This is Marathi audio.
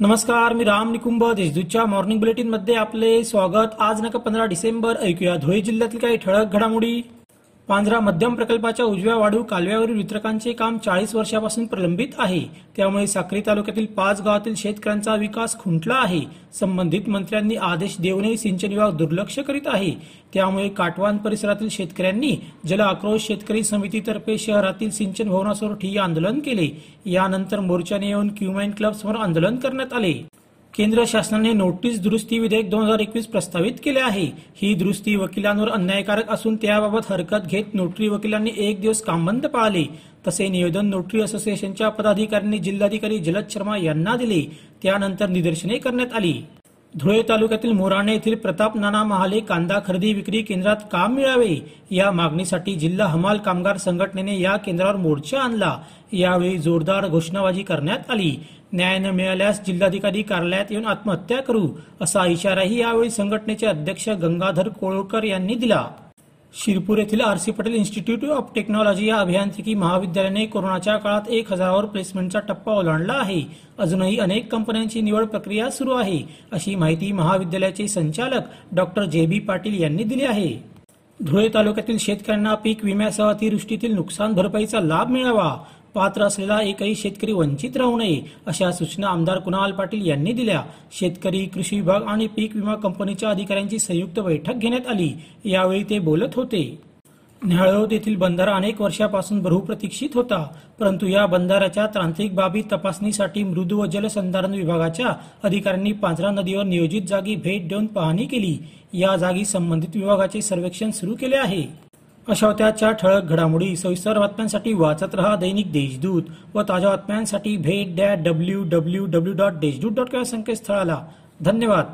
नमस्कार मी राम निकुंभ देशदूतच्या मॉर्निंग बुलेटिनमध्ये आपले स्वागत. आज नका पंधरा डिसेंबर ऐकूया धुळे जिल्ह्यातील काही ठळक घडामोडी. पांझरा मध्यम प्रकल्पाच्या उजव्या वाढीव कालव्यावरील वितरकांचे काम चाळीस वर्षापासून प्रलंबित आहे. त्यामुळे साक्री तालुक्यातील पाच गावातील शेतकऱ्यांचा विकास खुंटला आहे. संबंधित मंत्र्यांनी आदेश देऊनही सिंचन विभाग दुर्लक्ष करीत आहे. त्यामुळे काटवान परिसरातील शेतकऱ्यांनी जल आक्रोश शेतकरी समितीतर्फे शहरातील सिंचन भवनासमोर ठिय्या आंदोलन केले. यानंतर मोर्चाने येऊन क्युमाइन क्लब समोर आंदोलन करण्यात आले. केंद्र शासनाने नोटीस दुरुस्ती विधेयक दोन हजार एकवीस प्रस्तावित केले आहे. ही दुरुस्ती वकिलांवर अन्यायकारक असून त्याबाबत हरकत घेत नोटरी वकिलांनी एक दिवस कामबंद पाळले. तसे निवेदन नोटरी असोसिएशनच्या पदाधिकाऱ्यांनी जिल्हाधिकारी जलद शर्मा यांना दिले. त्यानंतर निदर्शने करण्यात आली. धुळे तालुक्यातील मोराणे येथील प्रताप नाना महाले कांदा खरेदी विक्री केंद्रात काम मिळावे या मागणीसाठी जिल्हा हमाल कामगार संघटनेने या केंद्रावर मोर्चा आणला. यावेळी जोरदार घोषणाबाजी करण्यात आली. न्याय न मिळाल्यास जिल्हाधिकारी कार्यालयात येऊन आत्महत्या करू असा इशाराही यावेळी संघटनेचे अध्यक्ष गंगाधर कोळकर यांनी दिला. शिरपूर येथील R C Patel institute of technology या अभियांत्रिकी महाविद्यालयाने कोरोनाच्या काळात एक हजारावर प्लेसमेंटचा टप्पा ओलांडला आहे. अजूनही अनेक कंपन्यांची निवड प्रक्रिया सुरू आहे अशी माहिती महाविद्यालयाचे संचालक डॉक्टर जे बी पाटील यांनी दिली आहे. धुळे तालुक्यातील शेतकऱ्यांना पीक विम्यासह अतिवृष्टीतील नुकसान भरपाईचा लाभ मिळावा पात्र असलेला एकही शेतकरी वंचित राहू नये अशा सूचना आमदार कुणाल पाटील यांनी दिल्या. शेतकरी कृषी विभाग आणि पीक विमा कंपनीच्या अधिकाऱ्यांची संयुक्त बैठक घेण्यात आली. यावेळी ते बोलत होते. न्याळोद येथील बंधारा अनेक वर्षापासून बहुप्रतीक्षित होता. परंतु या बंधाऱ्याच्या तांत्रिक बाबी तपासणीसाठी मृदू व जलसंधारण विभागाच्या अधिकाऱ्यांनी पांझरा नदीवर नियोजित जागी भेट देऊन पाहणी केली. या जागी संबंधित विभागाचे सर्वेक्षण सुरू केले आहे. अशा त्याच्या ठळक घडामोडी सविस्तर बातम्यांसाठी वाचत रहा दैनिक देशदूत व ताज्या बातम्यांसाठी भेट द्या W W W dot Deshdoot dot संकेतस्थळाला. धन्यवाद.